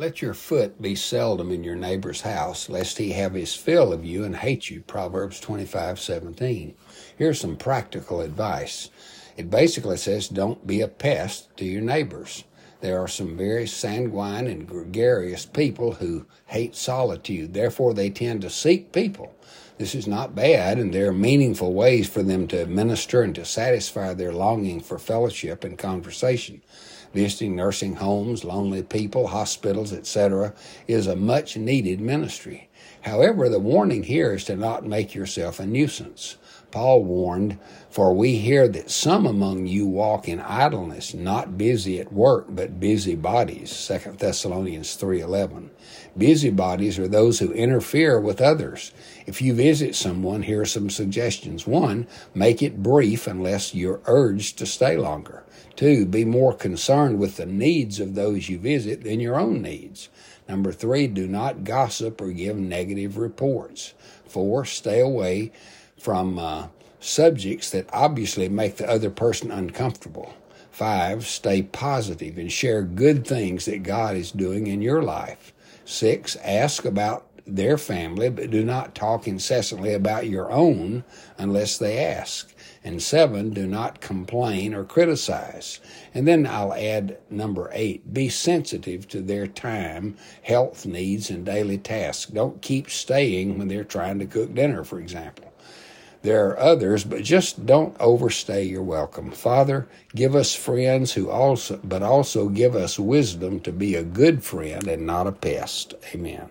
Let your foot be seldom in your neighbor's house, lest he have his fill of you and hate you. Proverbs 25, 17. Here's some practical advice. It basically says don't be a pest to your neighbors. There are some very sanguine and gregarious people who hate solitude. Therefore, they tend to seek people. This is not bad, and there are meaningful ways for them to minister and to satisfy their longing for fellowship and conversation visiting nursing homes, lonely people, hospitals, etc., is a much needed ministry. However, the warning here is to not make yourself a nuisance. Paul warned, For we hear that some among you walk in idleness, not busy at work, but busy bodies. 2 Thessalonians 3.11. Busybodies are those who interfere with others. If you visit someone, here are some suggestions. One, make it brief unless you're urged to stay longer. Two, be more concerned with the needs of those you visit than your own needs. Number three, do not gossip or give negative reports. Four, stay away from uh, subjects that obviously make the other person uncomfortable. Five, stay positive and share good things that God is doing in your life. Six, ask about their family, but do not talk incessantly about your own unless they ask. And seven, do not complain or criticize. And then I'll add number eight, be sensitive to their time, health needs, and daily tasks. Don't keep staying when they're trying to cook dinner, for example. There are others, but just don't overstay your welcome. Father, give us friends who also, but also give us wisdom to be a good friend and not a pest. Amen.